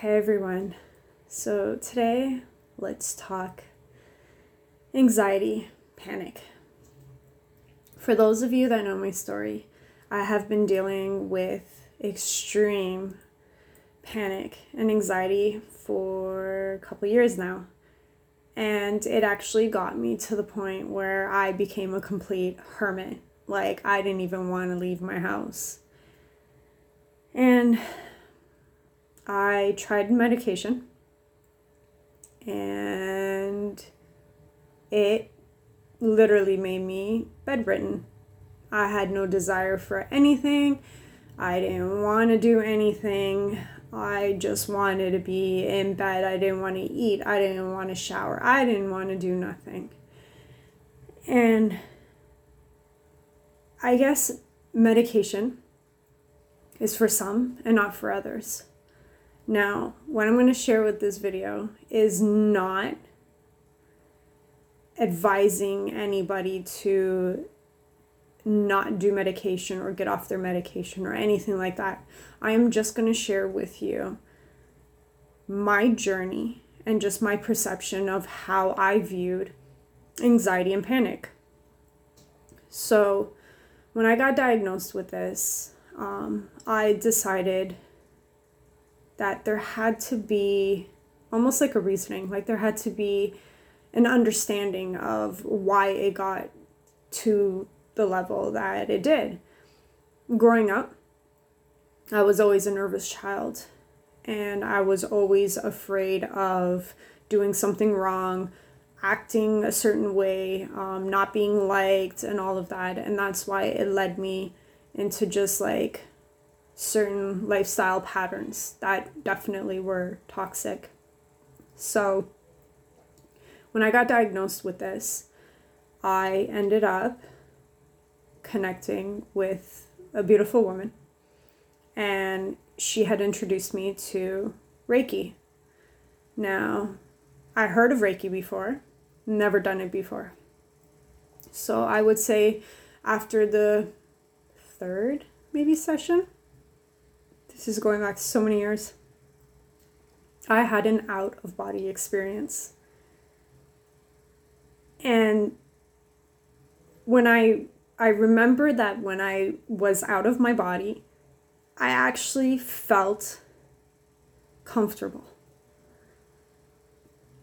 Hey everyone. So today, let's talk anxiety, panic. For those of you that know my story, I have been dealing with extreme panic and anxiety for a couple years now. And it actually got me to the point where I became a complete hermit. Like, I didn't even want to leave my house. And I tried medication and it literally made me bedridden. I had no desire for anything. I didn't want to do anything. I just wanted to be in bed. I didn't want to eat. I didn't want to shower. I didn't want to do nothing. And I guess medication is for some and not for others. Now, what I'm going to share with this video is not advising anybody to not do medication or get off their medication or anything like that. I am just going to share with you my journey and just my perception of how I viewed anxiety and panic. So, when I got diagnosed with this, um, I decided that there had to be almost like a reasoning, like there had to be an understanding of why it got to the level that it did. Growing up, I was always a nervous child and I was always afraid of doing something wrong, acting a certain way, um, not being liked, and all of that. And that's why it led me into just like certain lifestyle patterns that definitely were toxic. So, when I got diagnosed with this, I ended up connecting with a beautiful woman, and she had introduced me to Reiki. Now, I heard of Reiki before, never done it before. So, I would say after the third maybe session, this is going back so many years. I had an out of body experience. And when I I remember that when I was out of my body, I actually felt comfortable.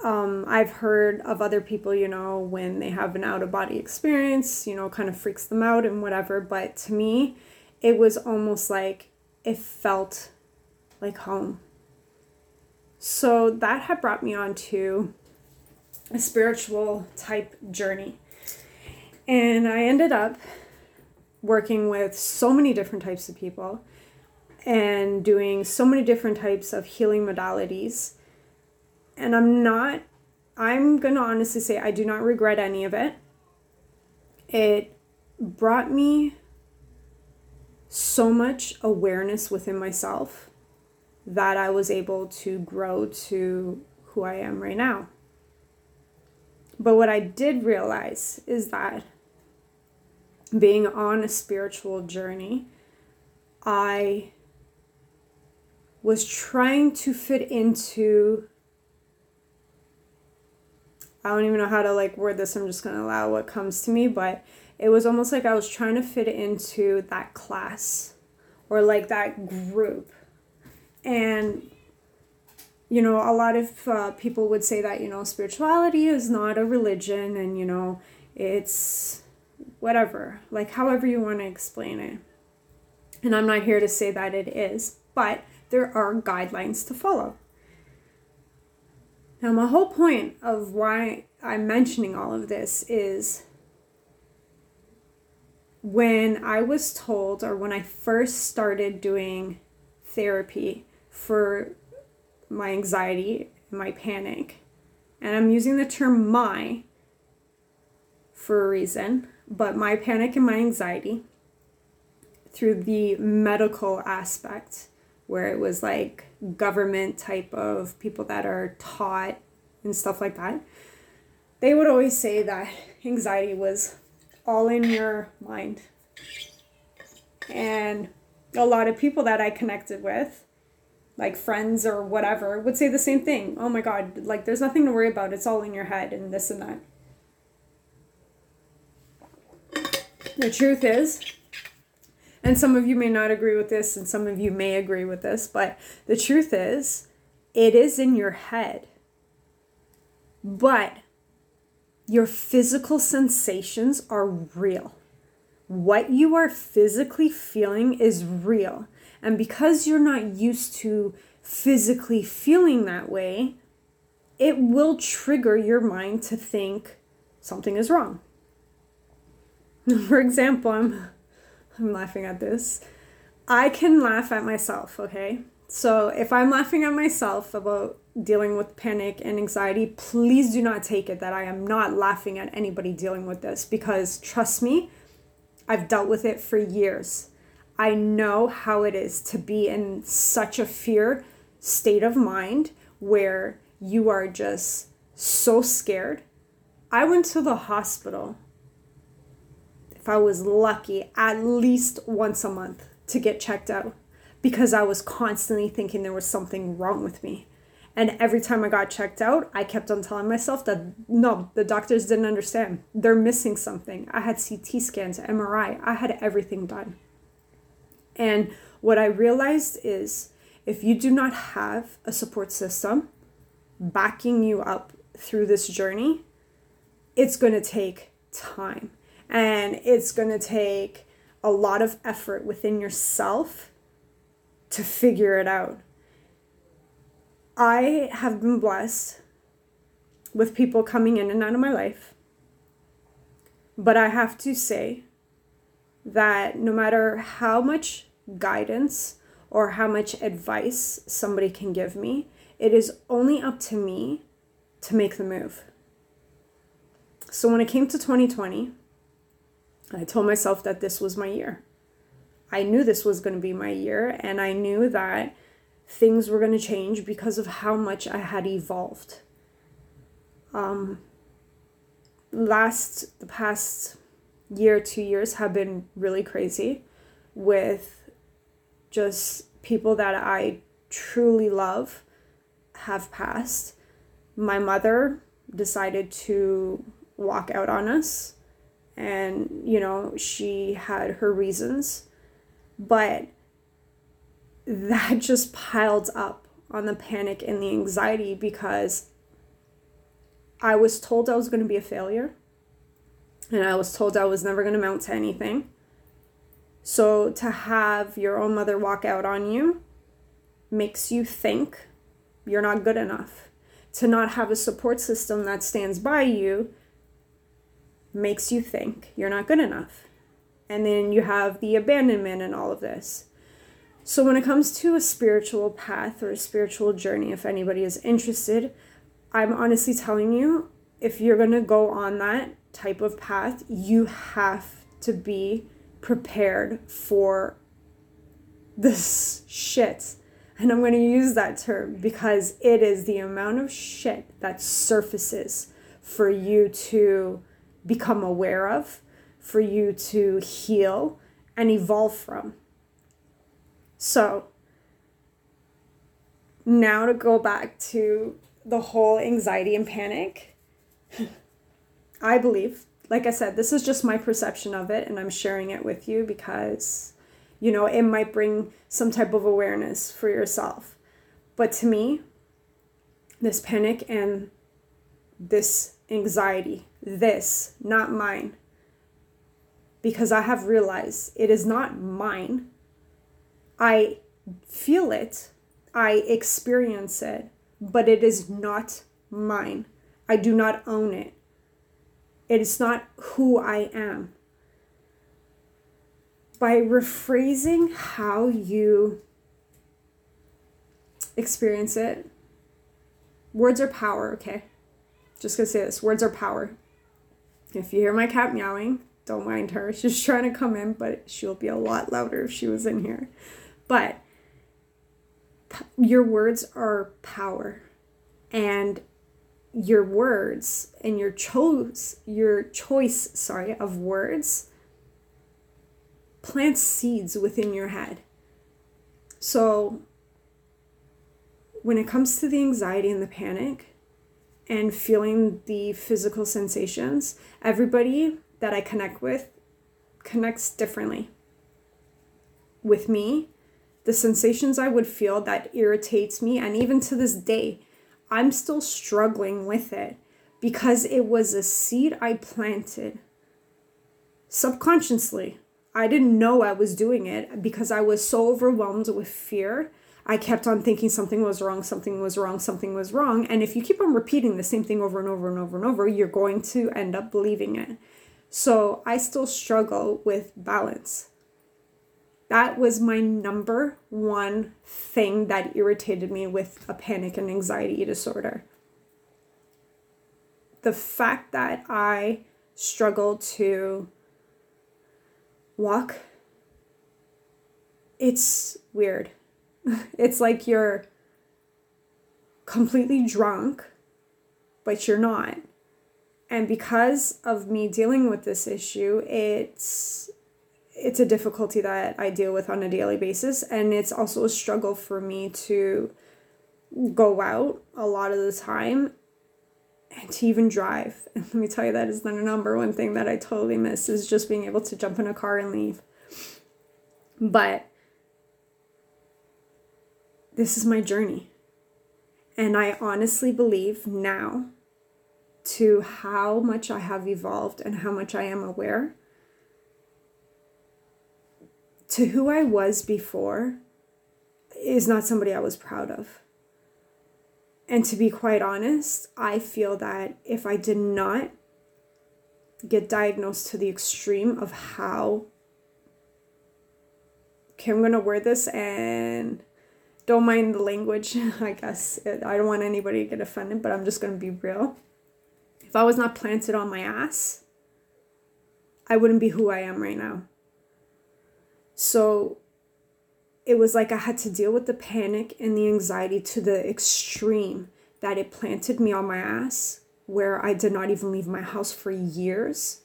Um, I've heard of other people, you know, when they have an out of body experience, you know, kind of freaks them out and whatever. But to me, it was almost like it felt like home. So that had brought me on to a spiritual type journey. And I ended up working with so many different types of people and doing so many different types of healing modalities. And I'm not, I'm to honestly say, I do not regret any of it. It brought me so much awareness within myself that I was able to grow to who I am right now. But what I did realize is that being on a spiritual journey, I was trying to fit into I don't even know how to like word this. I'm just going to allow what comes to me, but it was almost like I was trying to fit into that class or like that group. And, you know, a lot of uh, people would say that, you know, spirituality is not a religion and, you know, it's whatever, like however you want to explain it. And I'm not here to say that it is, but there are guidelines to follow. Now, my whole point of why I'm mentioning all of this is when I was told, or when I first started doing therapy for my anxiety my panic, and I'm using the term my for a reason, but my panic and my anxiety through the medical aspect, where it was like government type of people that are taught and stuff like that, they would always say that anxiety was all in your mind. And a lot of people that I connected with like friends or whatever would say the same thing. Oh my God, like there's nothing to worry about. It's all in your head and this and that. The truth is, and some of you may not agree with this, and some of you may agree with this, but the truth is, it is in your head. But your physical sensations are real. What you are physically feeling is real. And because you're not used to physically feeling that way, it will trigger your mind to think something is wrong. For example, I'm I'm laughing at this. I can laugh at myself, okay? So if I'm laughing at myself about dealing with panic and anxiety, please do not take it that I am not laughing at anybody dealing with this because trust me, I've dealt with it for years. I know how it is to be in such a fear state of mind where you are just so scared. I went to the hospital if I was lucky, at least once a month to get checked out because I was constantly thinking there was something wrong with me. And every time I got checked out, I kept on telling myself that no, the doctors didn't understand. They're missing something. I had CT scans, MRI, I had everything done. And what I realized is if you do not have a support system backing you up through this journey, it's going to take time. And it's going to take a lot of effort within yourself to figure it out. I have been blessed with people coming in and out of my life. But I have to say that no matter how much guidance or how much advice somebody can give me, it is only up to me to make the move. So when it came to 2020, I told myself that this was my year. I knew this was going to be my year, and I knew that things were going to change because of how much I had evolved. Um, last, the past year, two years have been really crazy with just people that I truly love have passed. My mother decided to walk out on us and you know she had her reasons but that just piled up on the panic and the anxiety because I was told I was going to be a failure and I was told I was never going to amount to anything. So to have your own mother walk out on you makes you think you're not good enough. To not have a support system that stands by you makes you think you're not good enough. And then you have the abandonment and all of this. So, when it comes to a spiritual path or a spiritual journey, if anybody is interested, I'm honestly telling you, if you're going to go on that type of path, you have to be prepared for this shit. And I'm going to use that term because it is the amount of shit that surfaces for you to become aware of, for you to heal and evolve from. So, now to go back to the whole anxiety and panic, I believe, like I said, this is just my perception of it, and I'm sharing it with you because, you know, it might bring some type of awareness for yourself. But to me, this panic and this anxiety this, not mine. Because I have realized it is not mine. I feel it, I experience it, but it is not mine. I do not own it. It is not who I am. By rephrasing how you experience it, words are power, okay? Just gonna say this words are power. If you hear my cat meowing, don't mind her. She's trying to come in, but she'll be a lot louder if she was in here. But your words are power. And your words and your choice your choice sorry of words plants seeds within your head so when it comes to the anxiety and the panic and feeling the physical sensations, everybody that I connect with connects differently. With me, the sensations I would feel that irritates me, and even to this day, I'm still struggling with it because it was a seed I planted subconsciously. I didn't know I was doing it because I was so overwhelmed with fear. I kept on thinking something was wrong, something was wrong, something was wrong. And if you keep on repeating the same thing over and over and over and over, you're going to end up believing it. So I still struggle with balance. That was my number one thing that irritated me with a panic and anxiety disorder. The fact that I struggle to walk, it's weird. it's like you're completely drunk, but you're not. And because of me dealing with this issue, it's it's a difficulty that I deal with on a daily basis and it's also a struggle for me to go out a lot of the time and to even drive. And let me tell you, that is the number one thing that I totally miss is just being able to jump in a car and leave. But this is my journey. And I honestly believe now to how much I have evolved and how much I am aware to who I was before is not somebody I was proud of. And to be quite honest, I feel that if I did not get diagnosed to the extreme of how okay, I'm gonna wear this and don't mind the language, I guess. I don't want anybody to get offended, but I'm just gonna be real. If I was not planted on my ass, I wouldn't be who I am right now. So it was like I had to deal with the panic and the anxiety to the extreme that it planted me on my ass where I did not even leave my house for years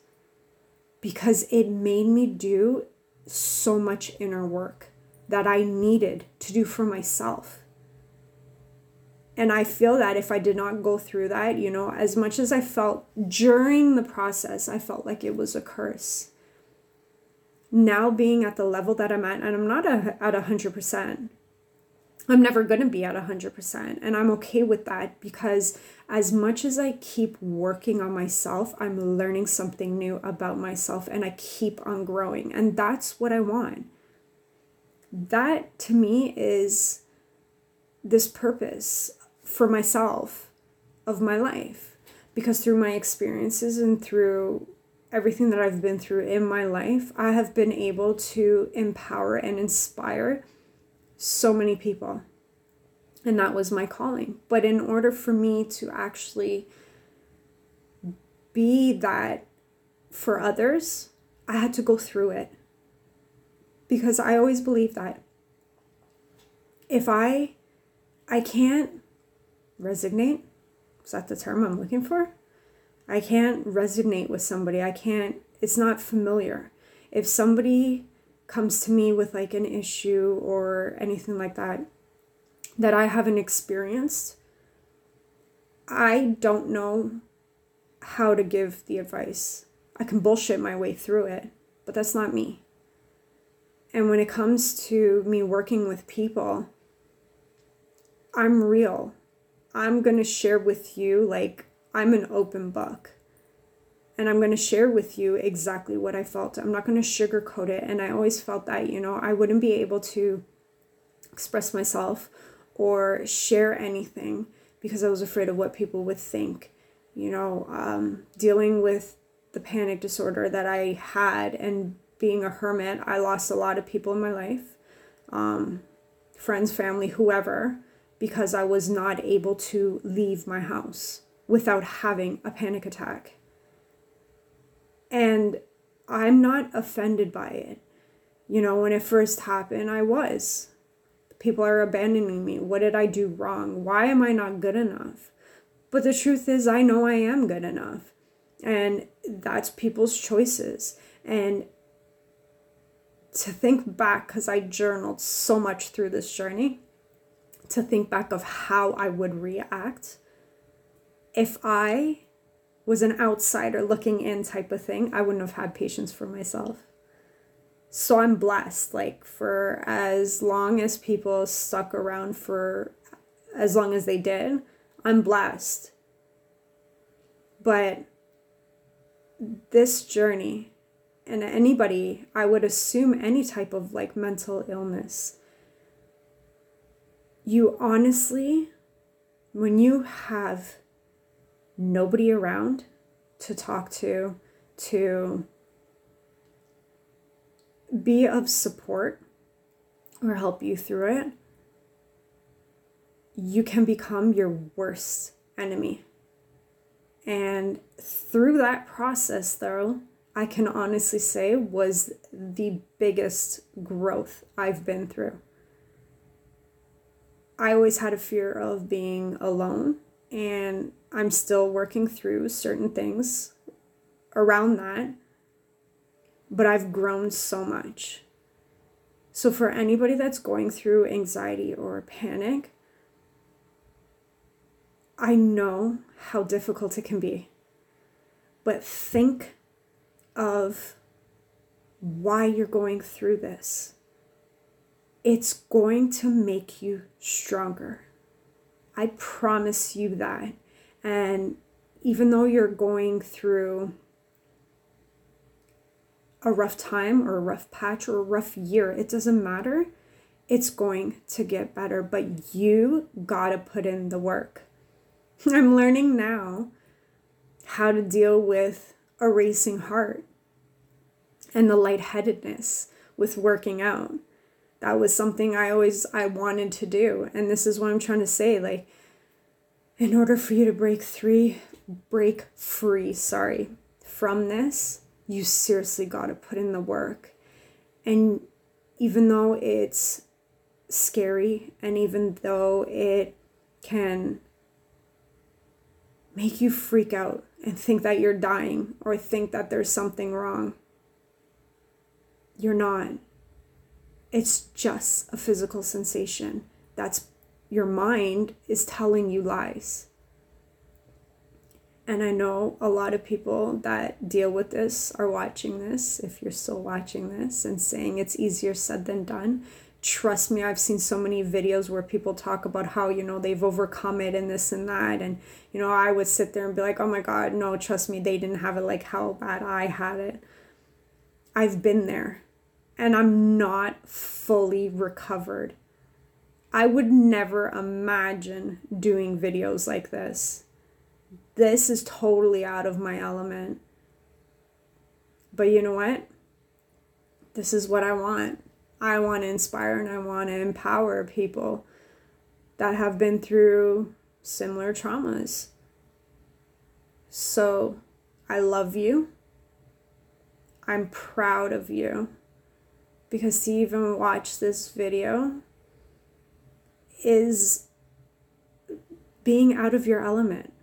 because it made me do so much inner work that I needed to do for myself. And I feel that if I did not go through that, you know, as much as I felt during the process, I felt like it was a curse now being at the level that I'm at, and I'm not a, at 100%. I'm never going to be at 100%. And I'm okay with that because as much as I keep working on myself, I'm learning something new about myself and I keep on growing. And that's what I want. That to me is this purpose for myself of my life. Because through my experiences and through everything that I've been through in my life, I have been able to empower and inspire so many people. And that was my calling. But in order for me to actually be that for others, I had to go through it. Because I always believe that if I I can't resignate, is that the term I'm looking for? I can't resonate with somebody. I can't, it's not familiar. If somebody comes to me with like an issue or anything like that that I haven't experienced, I don't know how to give the advice. I can bullshit my way through it, but that's not me. And when it comes to me working with people, I'm real. I'm going to share with you like I'm an open book. And I'm going to share with you exactly what I felt. I'm not going to sugarcoat it. And I always felt that, you know, I wouldn't be able to express myself or share anything because I was afraid of what people would think. You know, um, dealing with the panic disorder that I had and being a hermit, I lost a lot of people in my life um, friends, family, whoever because I was not able to leave my house without having a panic attack. And I'm not offended by it. You know, when it first happened, I was. People are abandoning me. What did I do wrong? Why am I not good enough? But the truth is, I know I am good enough. And that's people's choices. And to think back, because I journaled so much through this journey, to think back of how I would react if I was an outsider looking in type of thing, I wouldn't have had patience for myself. So I'm blessed, like, for as long as people stuck around for as long as they did, I'm blessed. But this journey, and anybody, I would assume any type of like mental illness, you honestly, when you have nobody around to talk to, to be of support or help you through it, you can become your worst enemy. And through that process, though, I can honestly say was the biggest growth I've been through. I always had a fear of being alone, and I'm still working through certain things around that, but I've grown so much. So, for anybody that's going through anxiety or panic, I know how difficult it can be, but think of why you're going through this. It's going to make you stronger. I promise you that. And even though you're going through a rough time or a rough patch or a rough year, it doesn't matter. It's going to get better, but you got to put in the work. I'm learning now how to deal with a racing heart and the lightheadedness with working out. That was something I always I wanted to do. And this is what I'm trying to say like in order for you to break free, break free, sorry, from this, you seriously got to put in the work. And even though it's scary and even though it can make you freak out and think that you're dying or think that there's something wrong. You're not. It's just a physical sensation. That's your mind is telling you lies. And I know a lot of people that deal with this are watching this, if you're still watching this, and saying it's easier said than done trust me i've seen so many videos where people talk about how you know they've overcome it and this and that and you know i would sit there and be like oh my god no trust me they didn't have it like how bad i had it i've been there and i'm not fully recovered. I would never imagine doing videos like this. This is totally out of my element. But you know what? This is what i want. I want to inspire and I want to empower people that have been through similar traumas. So I love you. I'm proud of you because to even watch this video is being out of your element.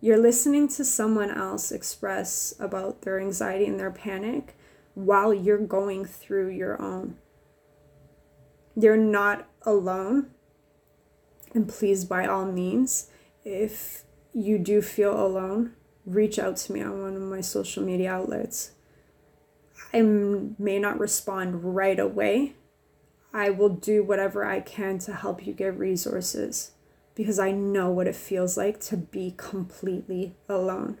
You're listening to someone else express about their anxiety and their panic while you're going through your own. You're not alone. And please, by all means, if you do feel alone, reach out to me on one of my social media outlets. I may not respond right away. I will do whatever I can to help you get resources because I know what it feels like to be completely alone.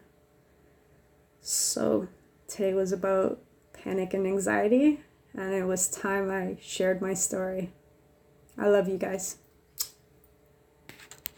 So, today was about panic and anxiety and it was time I shared my story. I love you guys.